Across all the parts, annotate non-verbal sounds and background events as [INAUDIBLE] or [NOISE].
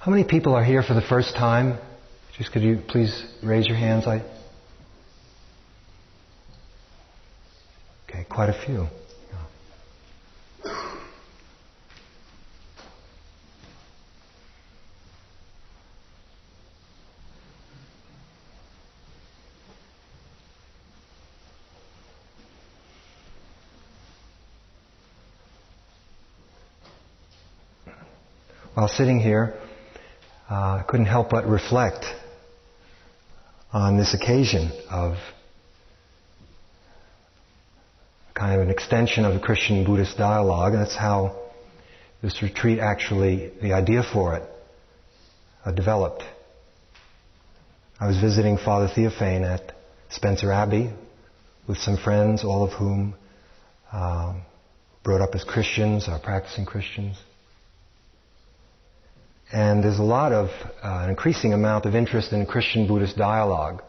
How many people are here for the first time? Just could you please raise your hands? I... Okay, quite a few. While sitting here, uh, couldn't help but reflect on this occasion of kind of an extension of the Christian Buddhist dialogue, and that's how this retreat actually, the idea for it, uh, developed. I was visiting Father Theophane at Spencer Abbey with some friends, all of whom um, brought up as Christians, are practicing Christians. And there's a lot of, uh, an increasing amount of interest in Christian Buddhist dialogue.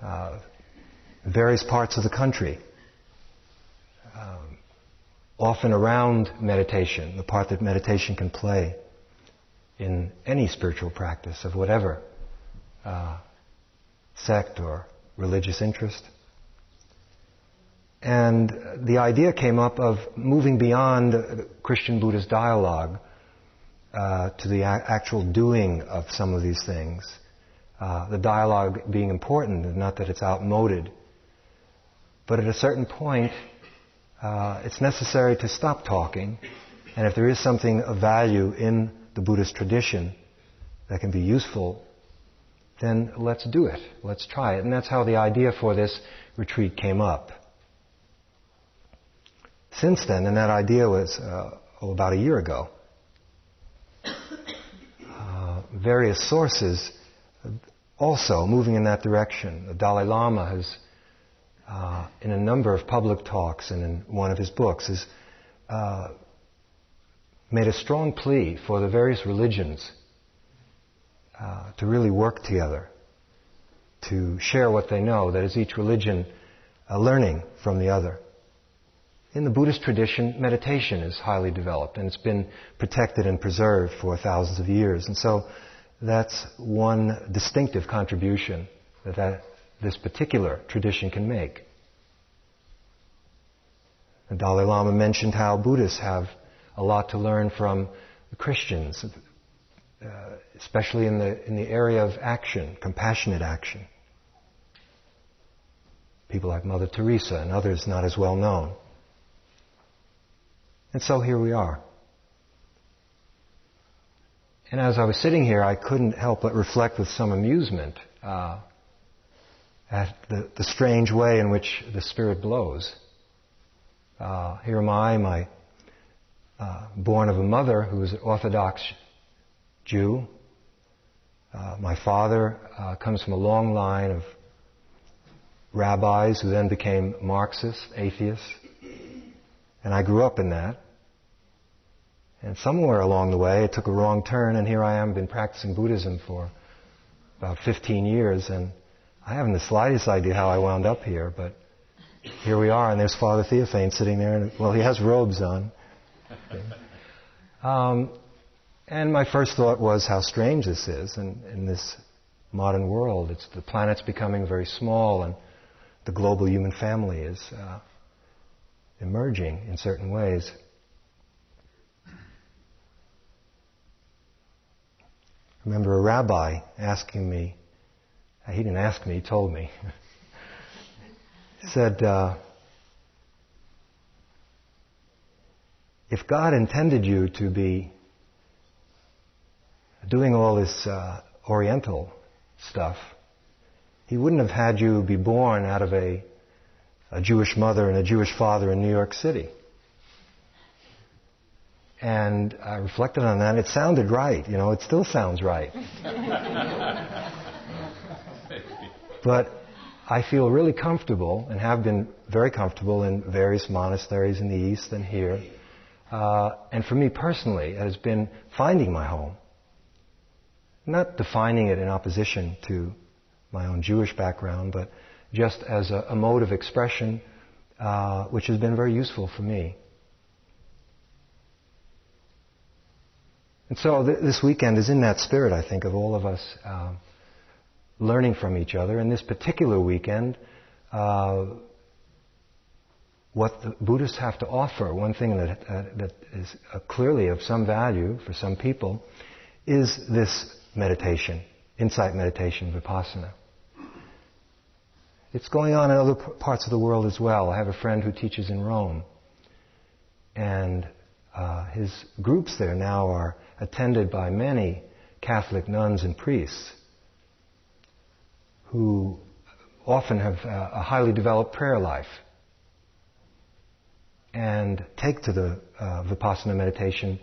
Uh, various parts of the country. Um, often around meditation, the part that meditation can play in any spiritual practice of whatever uh, sect or religious interest. And the idea came up of moving beyond Christian Buddhist dialogue uh, to the a- actual doing of some of these things. Uh, the dialogue being important, not that it's outmoded. But at a certain point, uh, it's necessary to stop talking, and if there is something of value in the Buddhist tradition that can be useful, then let's do it. Let's try it. And that's how the idea for this retreat came up. Since then, and that idea was uh, oh, about a year ago, various sources also moving in that direction. The Dalai Lama has, uh, in a number of public talks and in one of his books, has uh, made a strong plea for the various religions uh, to really work together, to share what they know, that is, each religion uh, learning from the other. In the Buddhist tradition, meditation is highly developed and it's been protected and preserved for thousands of years. And so that's one distinctive contribution that, that this particular tradition can make. The Dalai Lama mentioned how Buddhists have a lot to learn from Christians, uh, especially in the, in the area of action, compassionate action. People like Mother Teresa and others not as well known. And so here we are. And as I was sitting here, I couldn't help but reflect with some amusement uh, at the, the, strange way in which the Spirit blows. Uh, here am I, my uh, born of a mother who was an Orthodox Jew. Uh, my father uh, comes from a long line of rabbis who then became Marxists, atheists, and I grew up in that. And somewhere along the way, it took a wrong turn, and here I am, been practicing Buddhism for about 15 years, and I haven't the slightest idea how I wound up here, but here we are, and there's Father Theophane sitting there, and well, he has robes on. [LAUGHS] Um, and my first thought was how strange this is, and in this modern world, it's the planet's becoming very small, and the global human family is uh, emerging in certain ways. Remember a rabbi asking me, uh, he didn't ask me, he told me. [LAUGHS] said, uh, if God intended you to be doing all this uh, Oriental stuff, He wouldn't have had you be born out of a, a Jewish mother and a Jewish father in New York City. And I reflected on that. It sounded right. You know, it still sounds right. but I feel really comfortable and have been very comfortable in various monasteries in the East and here. Uh, and for me personally, it has been finding my home. Not defining it in opposition to my own Jewish background, but just as a, a mode of expression uh, which has been very useful for me. And so th- this weekend is in that spirit, I think, of all of us uh, learning from each other. And this particular weekend, uh, what the Buddhists have to offer, one thing that, uh, that is uh, clearly of some value for some people, is this meditation, insight meditation, vipassana. It's going on in other parts of the world as well. I have a friend who teaches in Rome, and uh, his groups there now are attended by many Catholic nuns and priests who often have a highly developed prayer life and take to the uh, Vipassana meditation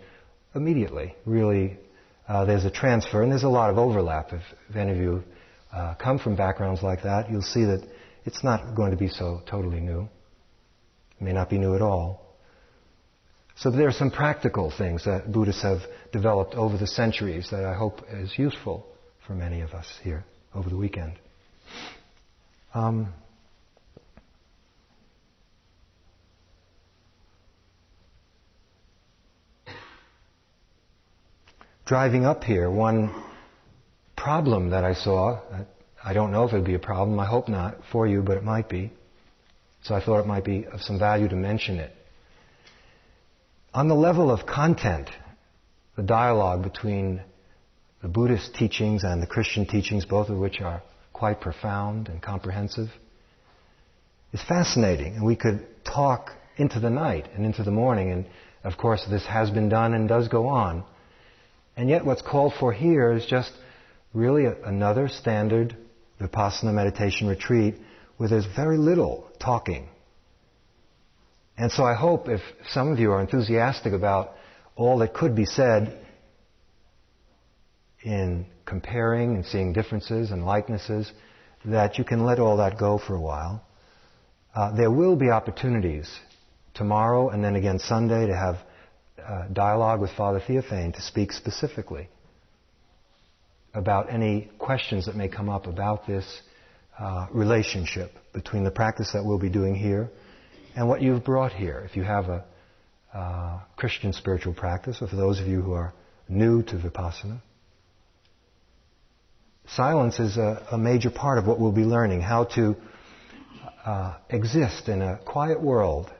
immediately. Really, uh, there's a transfer, and there's a lot of overlap. If, if any of you uh, come from backgrounds like that, you'll see that it's not going to be so totally new. It may not be new at all. So there are some practical things that Buddhists have developed over the centuries that I hope is useful for many of us here over the weekend. Um, driving up here, one problem that I saw, I don't know if it would be a problem, I hope not for you, but it might be. So I thought it might be of some value to mention it. On the level of content, the dialogue between the Buddhist teachings and the Christian teachings, both of which are quite profound and comprehensive, is fascinating. And we could talk into the night and into the morning. And of course, this has been done and does go on. And yet, what's called for here is just really a, another standard Vipassana meditation retreat where there's very little talking. And so I hope if some of you are enthusiastic about all that could be said in comparing and seeing differences and likenesses, that you can let all that go for a while. Uh, there will be opportunities tomorrow and then again Sunday to have uh, dialogue with Father Theophane to speak specifically about any questions that may come up about this uh, relationship between the practice that we'll be doing here and what you've brought here. If you have a uh, Christian spiritual practice, or for those of you who are new to Vipassana, silence is a, a major part of what we'll be learning how to uh, exist in a quiet world.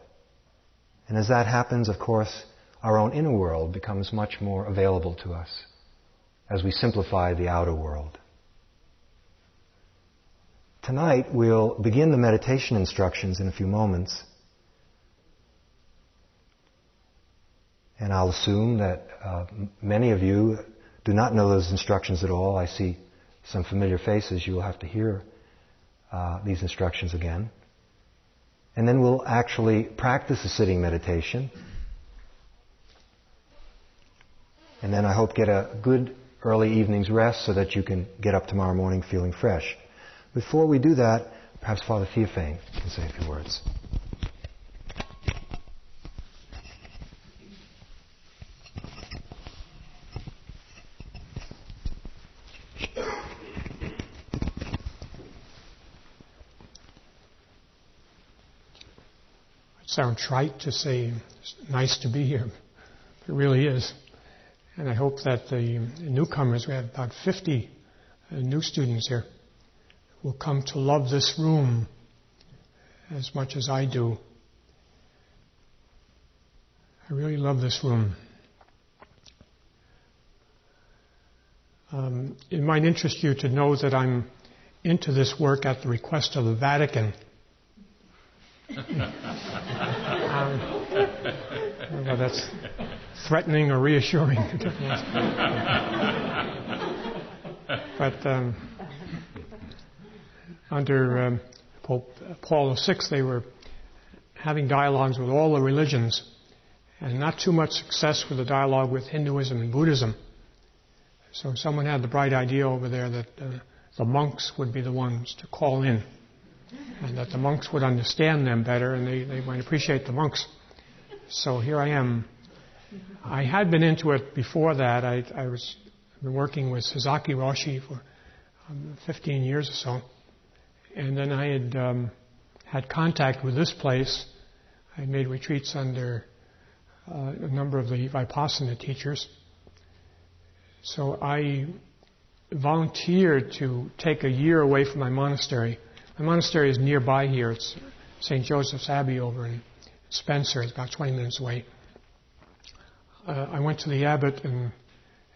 And as that happens, of course, our own inner world becomes much more available to us as we simplify the outer world. Tonight we'll begin the meditation instructions in a few moments. And I'll assume that uh, many of you do not know those instructions at all. I see some familiar faces. You will have to hear uh, these instructions again. And then we'll actually practice a sitting meditation. And then I hope get a good early evening's rest so that you can get up tomorrow morning feeling fresh. Before we do that, perhaps Father Theophane can say a few words. Sound trite to say nice to be here. It really is. And I hope that the newcomers, we have about 50 uh, new students here, will come to love this room as much as I do. I really love this room. Um, it might interest you to know that I'm into this work at the request of the Vatican. Um, well, that's threatening or reassuring. but um, under um, Pope Paul VI, they were having dialogues with all the religions, and not too much success with the dialogue with Hinduism and Buddhism. So someone had the bright idea over there that uh, the monks would be the ones to call in, and that the monks would understand them better, and they, they might appreciate the monks. So here I am I had been into it before that. I, I was been working with Sasaki Roshi for um, 15 years or so, and then I had um, had contact with this place. I made retreats under uh, a number of the Vipassana teachers, So I volunteered to take a year away from my monastery. My monastery is nearby here. It's St. Joseph's Abbey over in Spencer. It's about 20 minutes away. Uh, I went to the abbot and,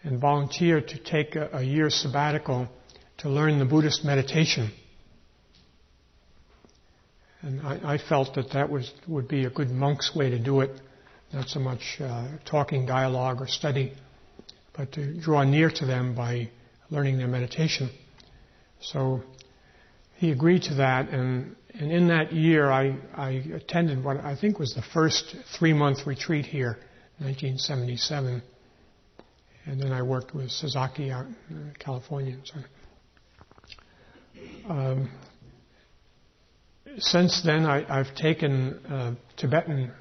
and volunteered to take a, a year sabbatical to learn the Buddhist meditation. And I, I, felt that that was, would be a good monk's way to do it, not so much uh, talking dialogue or study, but to draw near to them by learning their meditation. So he agreed to that, and, and in that year I, I attended what I think was the first three month retreat here, 1977. And then I worked with Sasaki out in California. So, um, since then, I, have taken uh, Tibetan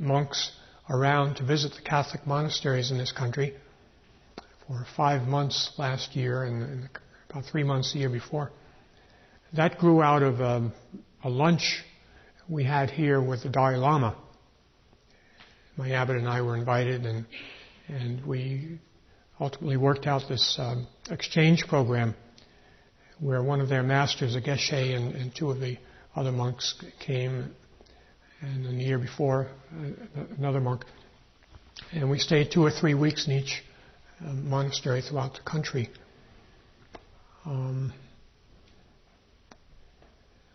monks around to visit the Catholic monasteries in this country for five months last year and, and about three months the year before. That grew out of um, a lunch we had here with the Dalai Lama. My abbot and I were invited, and and we ultimately worked out this um, exchange program where one of their masters, a geshe, and, and two of the other monks came, and the year before, uh, another monk. And we stayed two or three weeks in each monastery throughout the country. Um,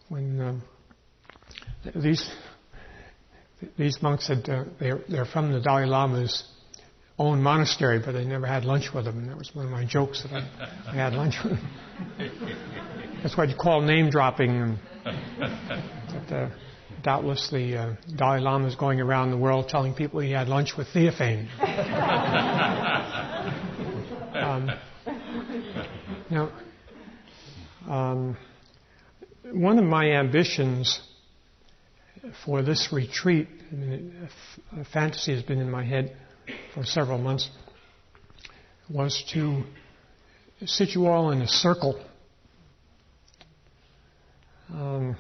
when um, these these monks said uh, they're, they're from the Dalai Lama's own monastery, but they never had lunch with him, and that was one of my jokes that I, I had lunch with him. [LAUGHS] That's what you call name dropping. And, but, uh, doubtless the uh, Dalai Lama is going around the world telling people he had lunch with Theophanes. [LAUGHS] um, now, um, one of my ambitions for this retreat, I mean, fantasy has been in my head for several months, was to sit you all in a circle. Um,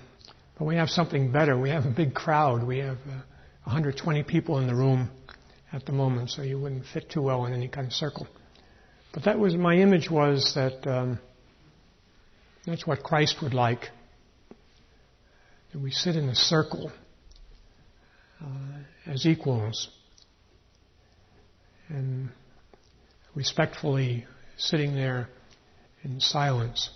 but we have something better. We have a big crowd. We have uh, 120 people in the room at the moment, so you wouldn't fit too well in any kind of circle. But that was my image was that um, that's what Christ would like. That we sit in a circle uh, as equals and respectfully sitting there in silence.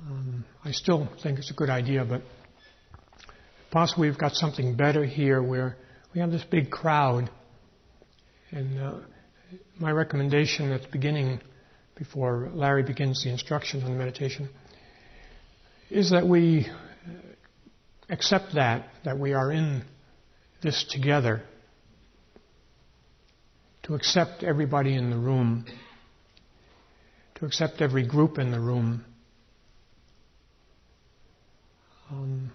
Um, I still think it's a good idea, but possibly we've got something better here where we have this big crowd. And uh, my recommendation at the beginning, before Larry begins the instruction on the meditation, is that we accept that, that we are in this together, to accept everybody in the room, to accept every group in the room um,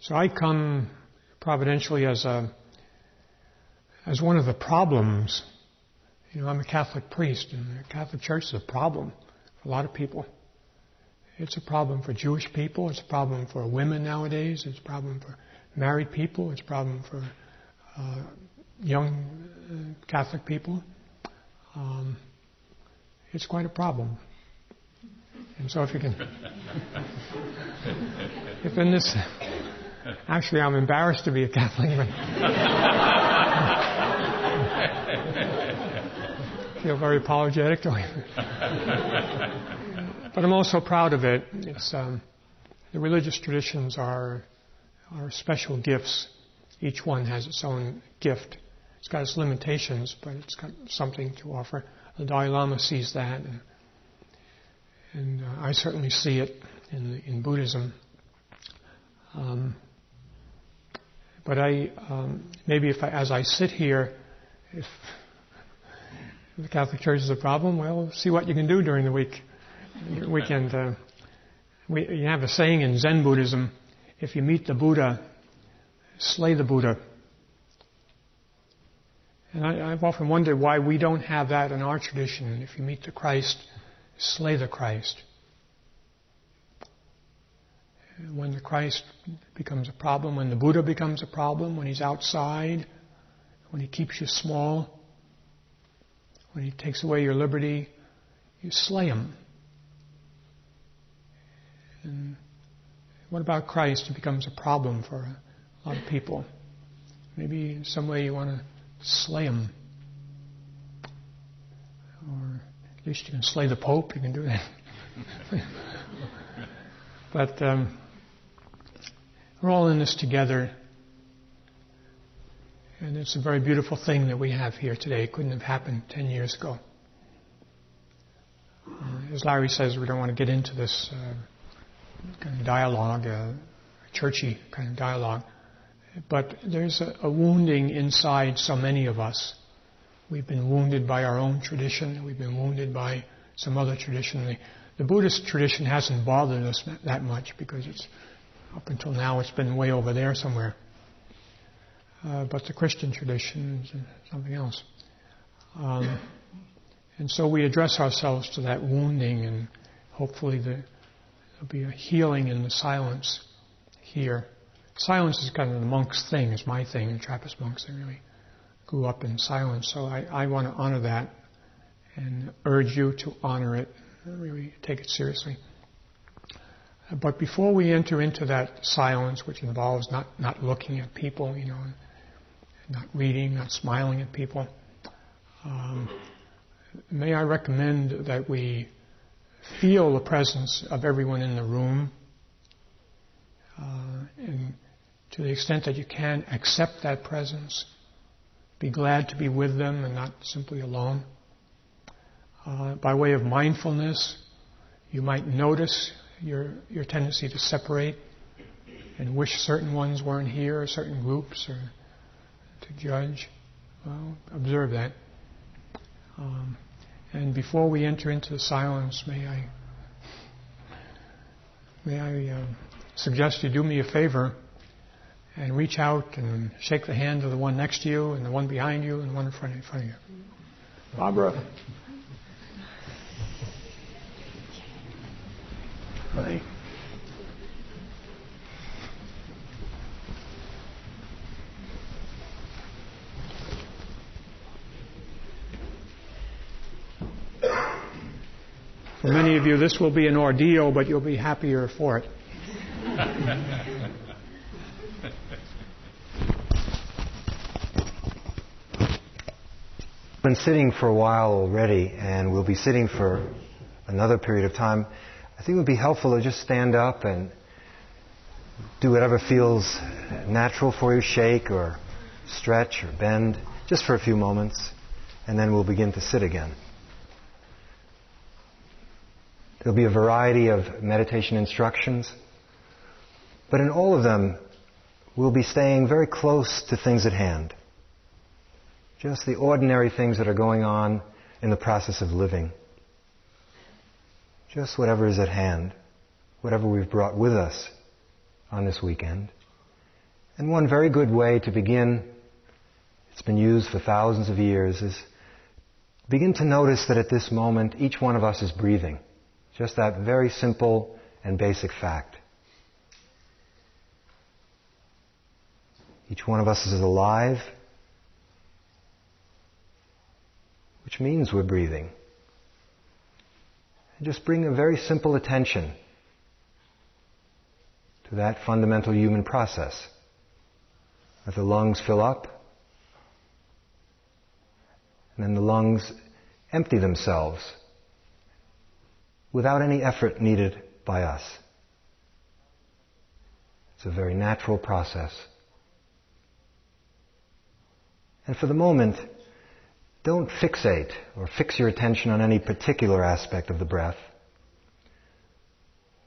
so I come providentially as a as one of the problems. You know, I'm a Catholic priest, and the Catholic Church is a problem for a lot of people. It's a problem for Jewish people. It's a problem for women nowadays. It's a problem for married people. It's a problem for uh, young uh, Catholic people. Um, it's quite a problem. And so if you can, [LAUGHS] if in this, actually I'm embarrassed to be a Catholic, but [LAUGHS] feel very apologetic [LAUGHS] but I'm also proud of it. Um, the religious traditions are are special gifts. Each one has its own gift. It's got its limitations, but it's got something to offer. The Dalai Lama sees that, and and uh, I certainly see it in, in Buddhism. Um, but I, um, maybe if I, as I sit here, if the Catholic Church is a problem, well, see what you can do during the week, weekend. Uh, we you have a saying in Zen Buddhism: if you meet the Buddha, slay the Buddha. And I, I've often wondered why we don't have that in our tradition. If you meet the Christ, slay the Christ. When the Christ becomes a problem, when the Buddha becomes a problem, when he's outside, when he keeps you small, When he takes away your liberty, you slay him. And what about Christ? It becomes a problem for a lot of people. Maybe in some way you want to slay him. Or at least you can slay the Pope, you can do that. [LAUGHS] but um, we're all in this together. And it's a very beautiful thing that we have here today. It couldn't have happened 10 years ago. Uh, as Larry says, we don't want to get into this uh, kind of dialogue, uh, churchy kind of dialogue. But there's a, a wounding inside so many of us. We've been wounded by our own tradition. We've been wounded by some other tradition. The, the Buddhist tradition hasn't bothered us that much because it's up until now it's been way over there somewhere. Uh, but the Christian tradition is something else. Um, and so we address ourselves to that wounding, and hopefully the, there'll be a healing in the silence here. Silence is kind of the monk's thing, is my thing. The Trappist monks, they really grew up in silence. So I, I want to honor that and urge you to honor it, really take it seriously. But before we enter into that silence, which involves not, not looking at people, you know, not reading, not smiling at people, um, may I recommend that we feel the presence of everyone in the room, uh, and to the extent that you can, accept that presence. Be glad to be with them and not simply alone. Uh, by way of mindfulness, you might notice your, your tendency to separate and wish certain ones weren't here, or certain groups, or to judge. Well, observe that. Um, and before we enter into the silence, may I may I uh, suggest you do me a favor and reach out and shake the hand of the one next to you and the one behind you and the one in front of, you. Barbara. Hi. For many of you, this will be an ordeal, but you'll be happier for it. been sitting for a while already, and we'll be sitting for another period of time. I think it would be helpful to just stand up and do whatever feels natural for you, shake or stretch or bend, just for a few moments, and then we'll begin to sit again. There'll be a variety of meditation instructions, but in all of them, we'll be staying very close to things at hand. Just the ordinary things that are going on in the process of living. Just whatever is at hand, whatever we've brought with us on this weekend. And one very good way to begin, it's been used for thousands of years, is begin to notice that at this moment each one of us is breathing. Just that very simple and basic fact. Each one of us is alive, which means we're breathing. And just bring a very simple attention to that fundamental human process. As the lungs fill up, and then the lungs empty themselves without any effort needed by us. It's a very natural process. And for the moment, don't fixate or fix your attention on any particular aspect of the breath,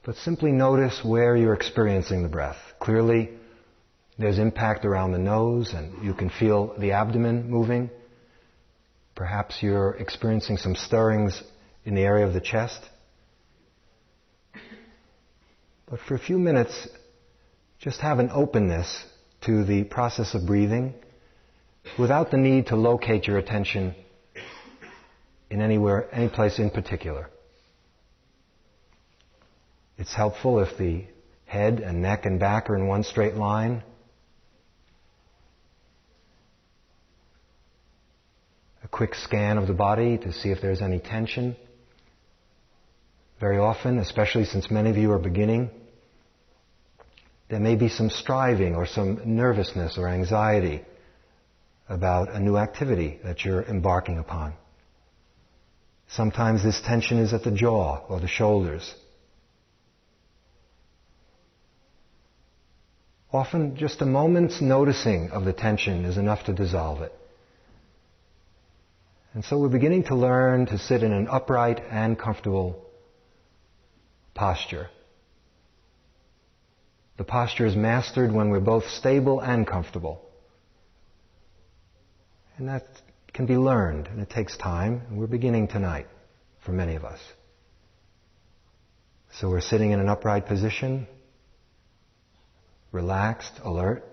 but simply notice where you're experiencing the breath. Clearly, there's impact around the nose and you can feel the abdomen moving. Perhaps you're experiencing some stirrings in the area of the chest. But for a few minutes, just have an openness to the process of breathing without the need to locate your attention in anywhere, any place in particular. It's helpful if the head and neck and back are in one straight line. A quick scan of the body to see if there's any tension. Very often, especially since many of you are beginning, there may be some striving or some nervousness or anxiety about a new activity that you're embarking upon. Sometimes this tension is at the jaw or the shoulders. Often just a moment's noticing of the tension is enough to dissolve it. And so we're beginning to learn to sit in an upright and comfortable posture. The posture is mastered when we're both stable and comfortable. And that can be learned, and it takes time, and we're beginning tonight for many of us. So we're sitting in an upright position, relaxed, alert,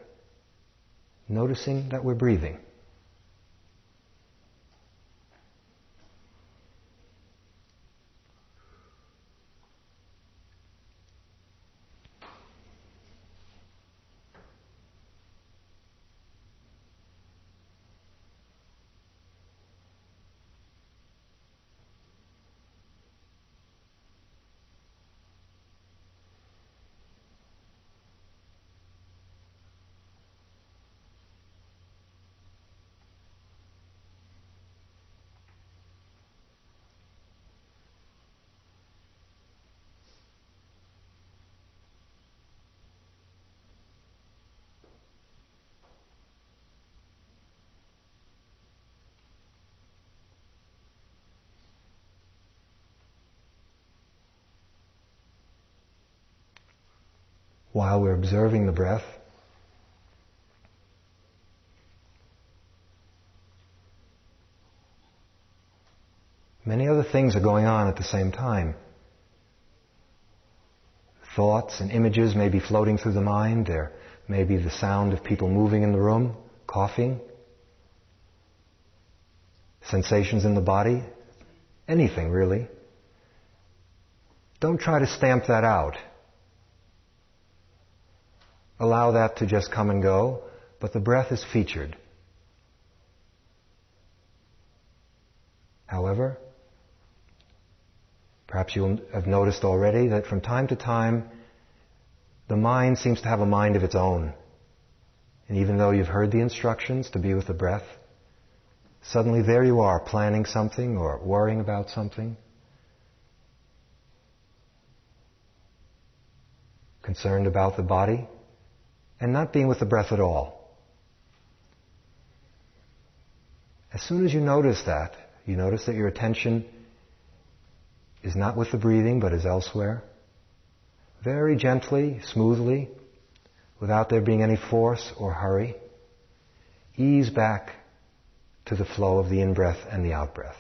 noticing that we're breathing. While we're observing the breath. Many other things are going on at the same time. Thoughts and images may be floating through the mind. There may be the sound of people moving in the room, coughing, sensations in the body, anything really. Don't try to stamp that out allow that to just come and go, but the breath is featured. However, perhaps you'll have noticed already that from time to time, the mind seems to have a mind of its own. And even though you've heard the instructions to be with the breath, suddenly there you are planning something or worrying about something. Concerned about the body and not being with the breath at all. As soon as you notice that, you notice that your attention is not with the breathing but is elsewhere, very gently, smoothly, without there being any force or hurry, ease back to the flow of the in breath and the out breath.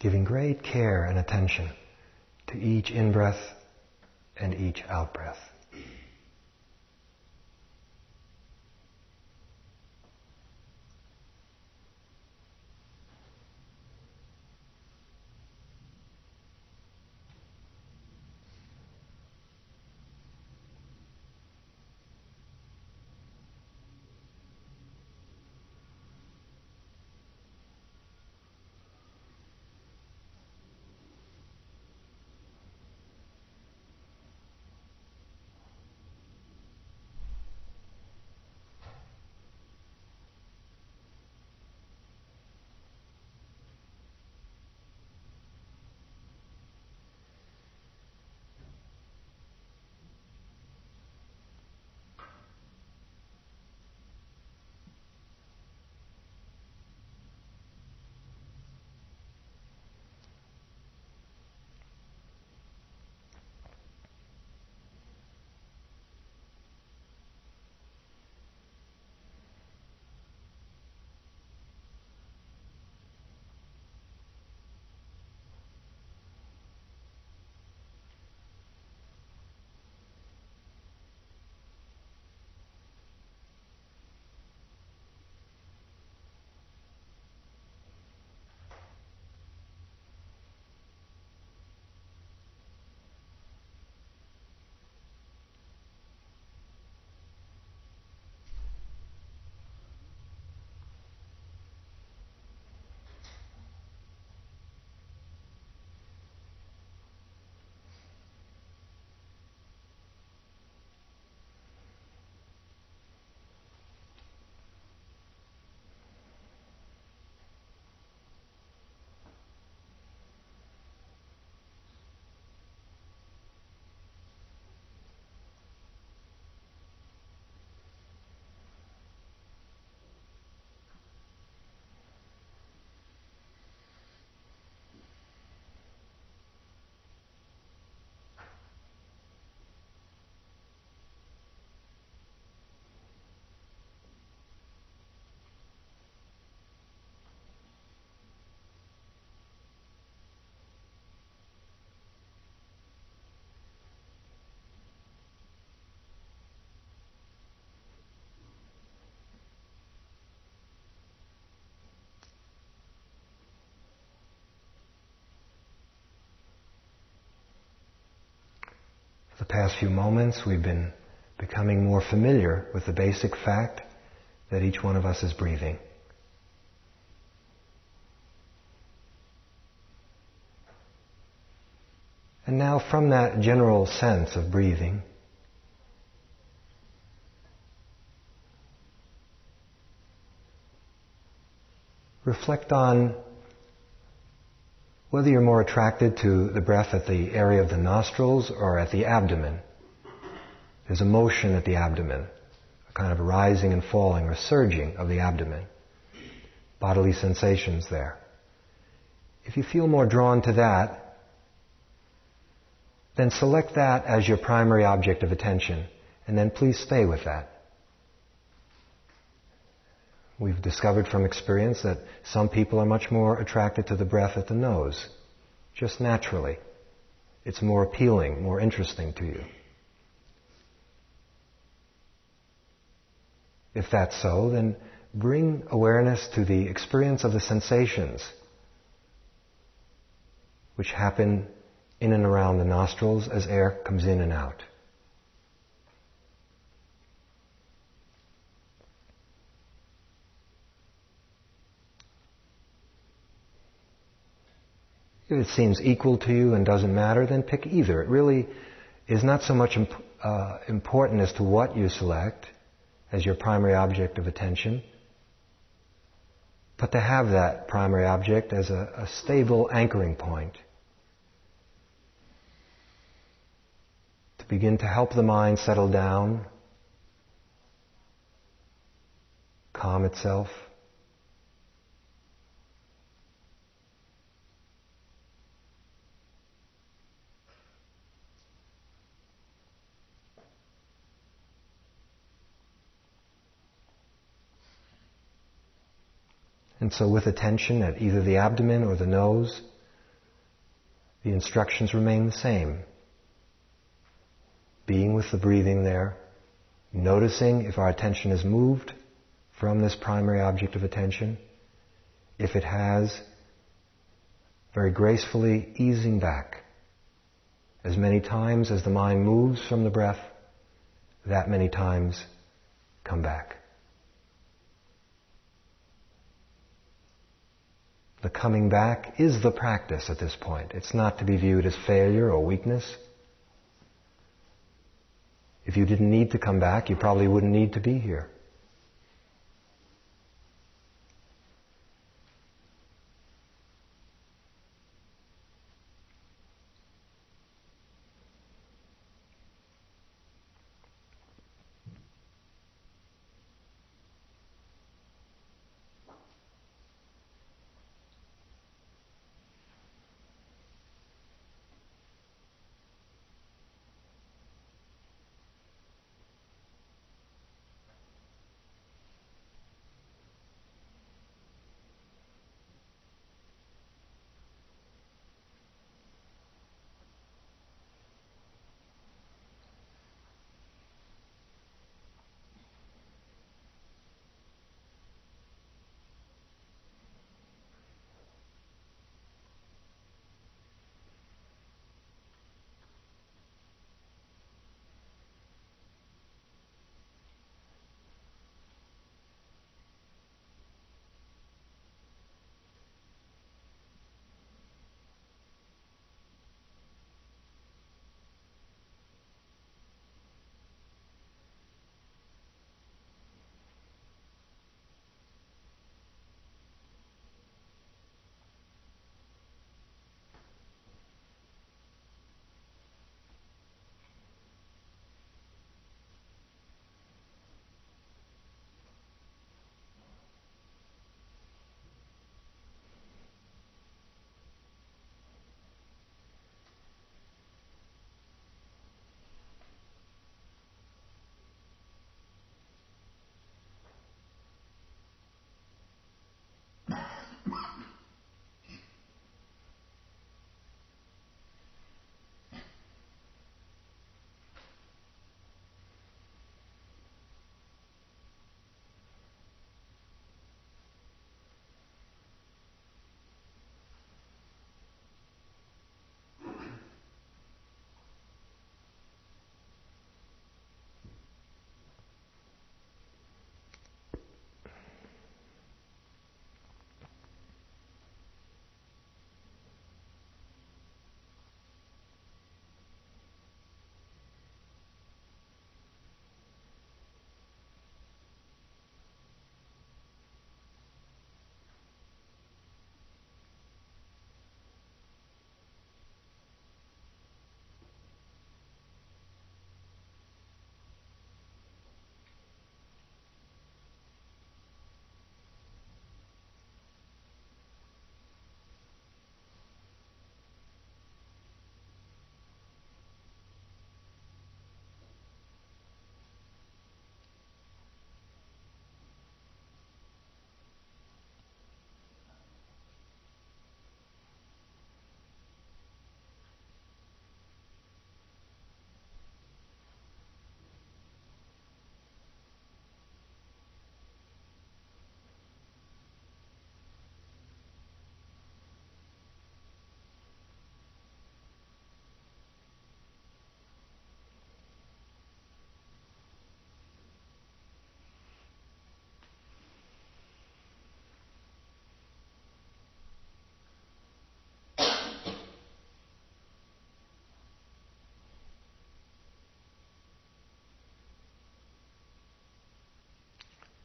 Giving great care and attention to each in breath and each out breath. Past few moments, we've been becoming more familiar with the basic fact that each one of us is breathing. And now, from that general sense of breathing, reflect on whether you're more attracted to the breath at the area of the nostrils or at the abdomen. There's a motion at the abdomen, a kind of rising and falling or surging of the abdomen. Bodily sensations there. If you feel more drawn to that, then select that as your primary object of attention, and then please stay with that. We've discovered from experience that some people are much more attracted to the breath at the nose, just naturally. It's more appealing, more interesting to you. If that's so, then bring awareness to the experience of the sensations which happen in and around the nostrils as air comes in and out. It seems equal to you and doesn't matter, then pick either. It really is not so much imp- uh, important as to what you select as your primary object of attention, but to have that primary object as a, a stable anchoring point. To begin to help the mind settle down, calm itself. And so with attention at either the abdomen or the nose, the instructions remain the same. Being with the breathing there, noticing if our attention is moved from this primary object of attention, if it has, very gracefully easing back. As many times as the mind moves from the breath, that many times come back. The coming back is the practice at this point. It's not to be viewed as failure or weakness. If you didn't need to come back, you probably wouldn't need to be here.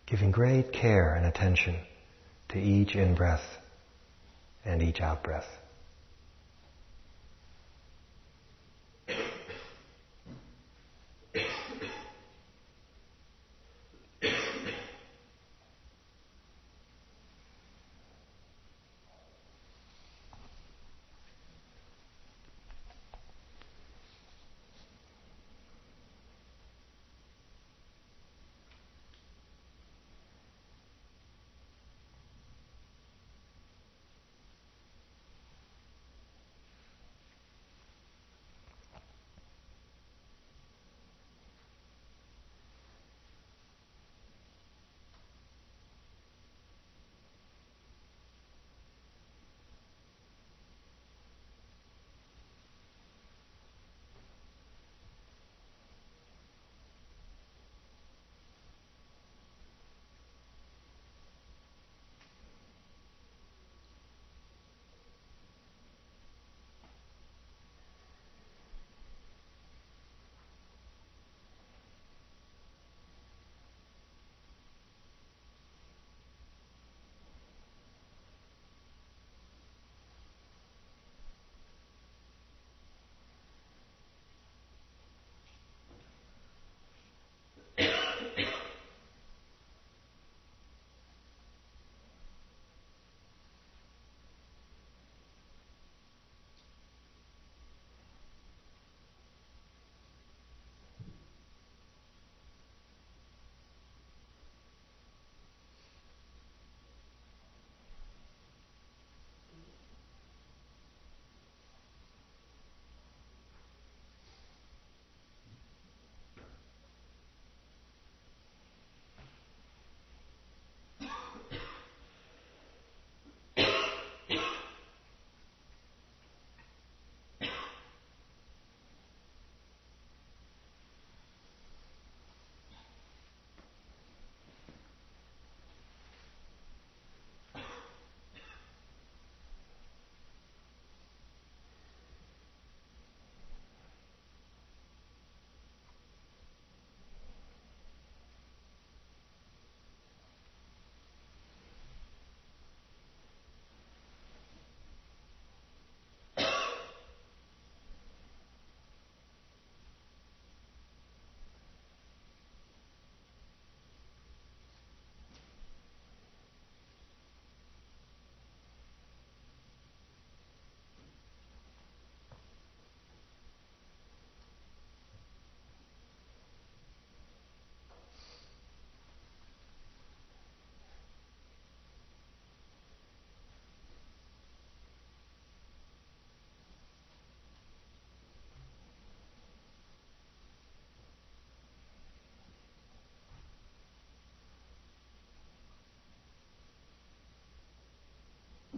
Giving great care and attention to each in breath and each out breath.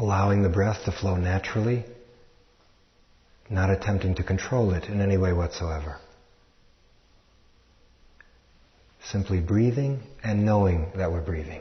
allowing the breath to flow naturally, not attempting to control it in any way whatsoever. Simply breathing and knowing that we're breathing.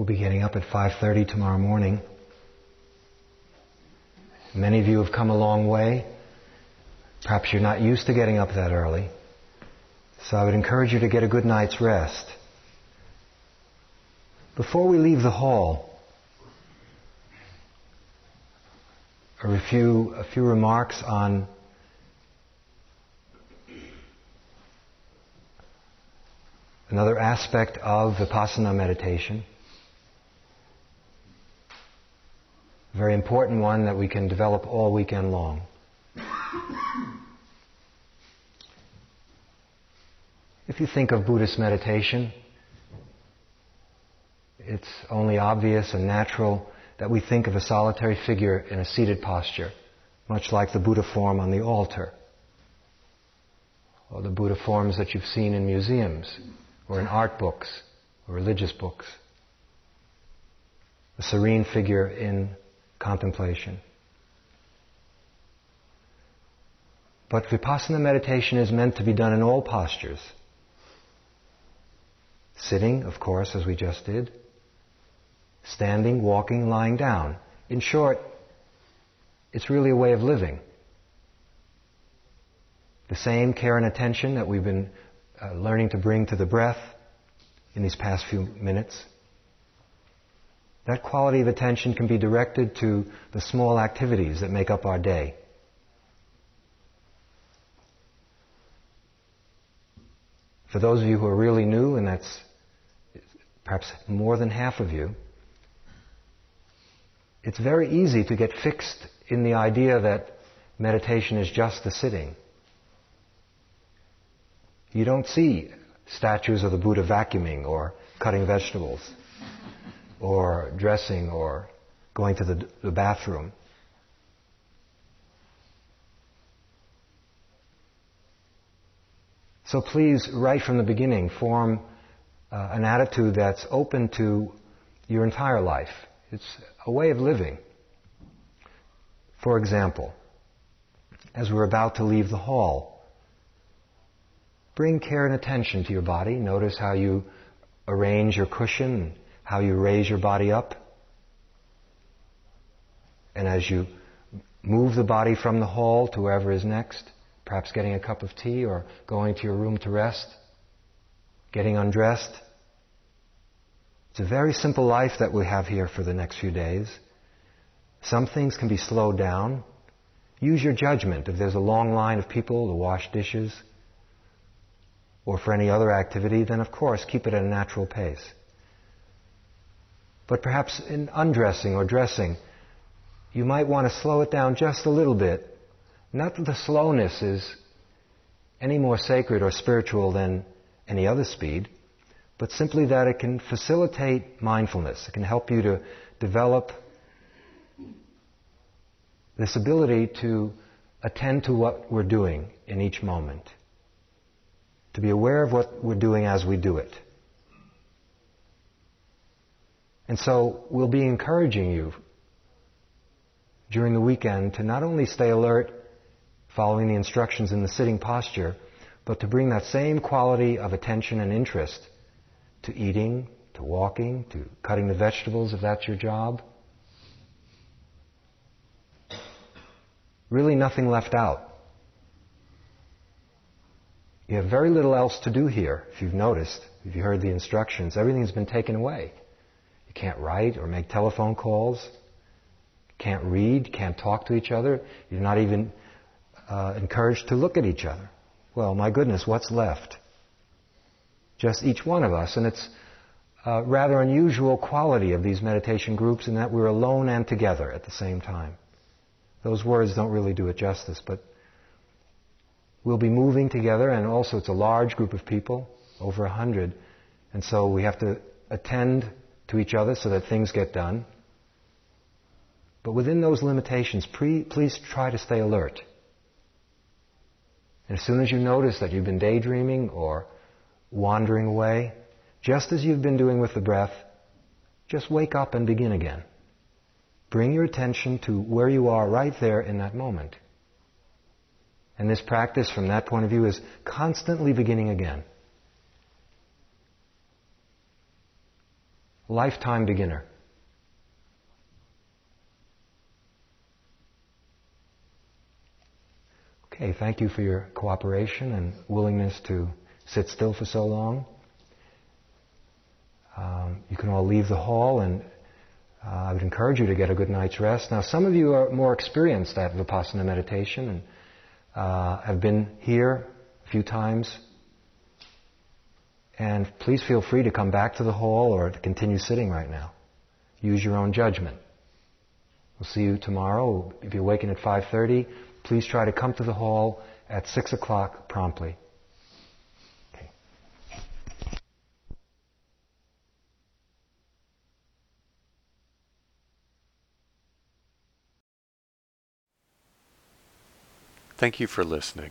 We'll be getting up at 5:30 tomorrow morning. Many of you have come a long way. Perhaps you're not used to getting up that early. So I would encourage you to get a good night's rest. Before we leave the hall, a few, a few remarks on another aspect of Vipassana meditation. Very important one that we can develop all weekend long. If you think of Buddhist meditation, it's only obvious and natural that we think of a solitary figure in a seated posture, much like the Buddha form on the altar, or the Buddha forms that you've seen in museums, or in art books, or religious books. A serene figure in contemplation. But vipassana meditation is meant to be done in all postures. Sitting, of course, as we just did. Standing, walking, lying down. In short, it's really a way of living. The same care and attention that we've been uh, learning to bring to the breath in these past few minutes that quality of attention can be directed to the small activities that make up our day. For those of you who are really new, and that's perhaps more than half of you, it's very easy to get fixed in the idea that meditation is just the sitting. You don't see statues of the Buddha vacuuming or cutting vegetables or dressing or going to the, the bathroom. So please, right from the beginning, form uh, an attitude that's open to your entire life. It's a way of living. For example, as we're about to leave the hall, bring care and attention to your body. Notice how you arrange your cushion, how you raise your body up. And as you move the body from the hall to wherever is next, perhaps getting a cup of tea or going to your room to rest, getting undressed. It's a very simple life that we have here for the next few days. Some things can be slowed down. Use your judgment. If there's a long line of people to wash dishes or for any other activity, then of course keep it at a natural pace. But perhaps in undressing or dressing, you might want to slow it down just a little bit not that the slowness is any more sacred or spiritual than any other speed, but simply that it can facilitate mindfulness. It can help you to develop this ability to attend to what we're doing in each moment, to be aware of what we're doing as we do it. And so we'll be encouraging you during the weekend to not only stay alert following the instructions in the sitting posture, but to bring that same quality of attention and interest to eating, to walking, to cutting the vegetables if that's your job. Really nothing left out. You have very little else to do here, if you've noticed, if you heard the instructions. Everything's been taken away. You can't write or make telephone calls, can't read, can't talk to each other. You're not even uh, encouraged to look at each other. Well, my goodness, what's left? Just each one of us. And it's a rather unusual quality of these meditation groups in that we're alone and together at the same time. Those words don't really do it justice, but we'll be moving together, and also it's a large group of people, over a hundred, and so we have to attend to each other so that things get done. But within those limitations, pre- please try to stay alert. And as soon as you notice that you've been daydreaming or wandering away, just as you've been doing with the breath, just wake up and begin again. Bring your attention to where you are right there in that moment. And this practice from that point of view is constantly beginning again. Lifetime beginner. Okay, thank you for your cooperation and willingness to sit still for so long. Um, you can all leave the hall, and uh, I would encourage you to get a good night's rest. Now, some of you are more experienced at Vipassana meditation and uh, have been here a few times. And please feel free to come back to the hall or to continue sitting right now. Use your own judgment. We'll see you tomorrow. If you awaken at 5:30, please try to come to the hall at 6 o'clock promptly. Thank you for listening.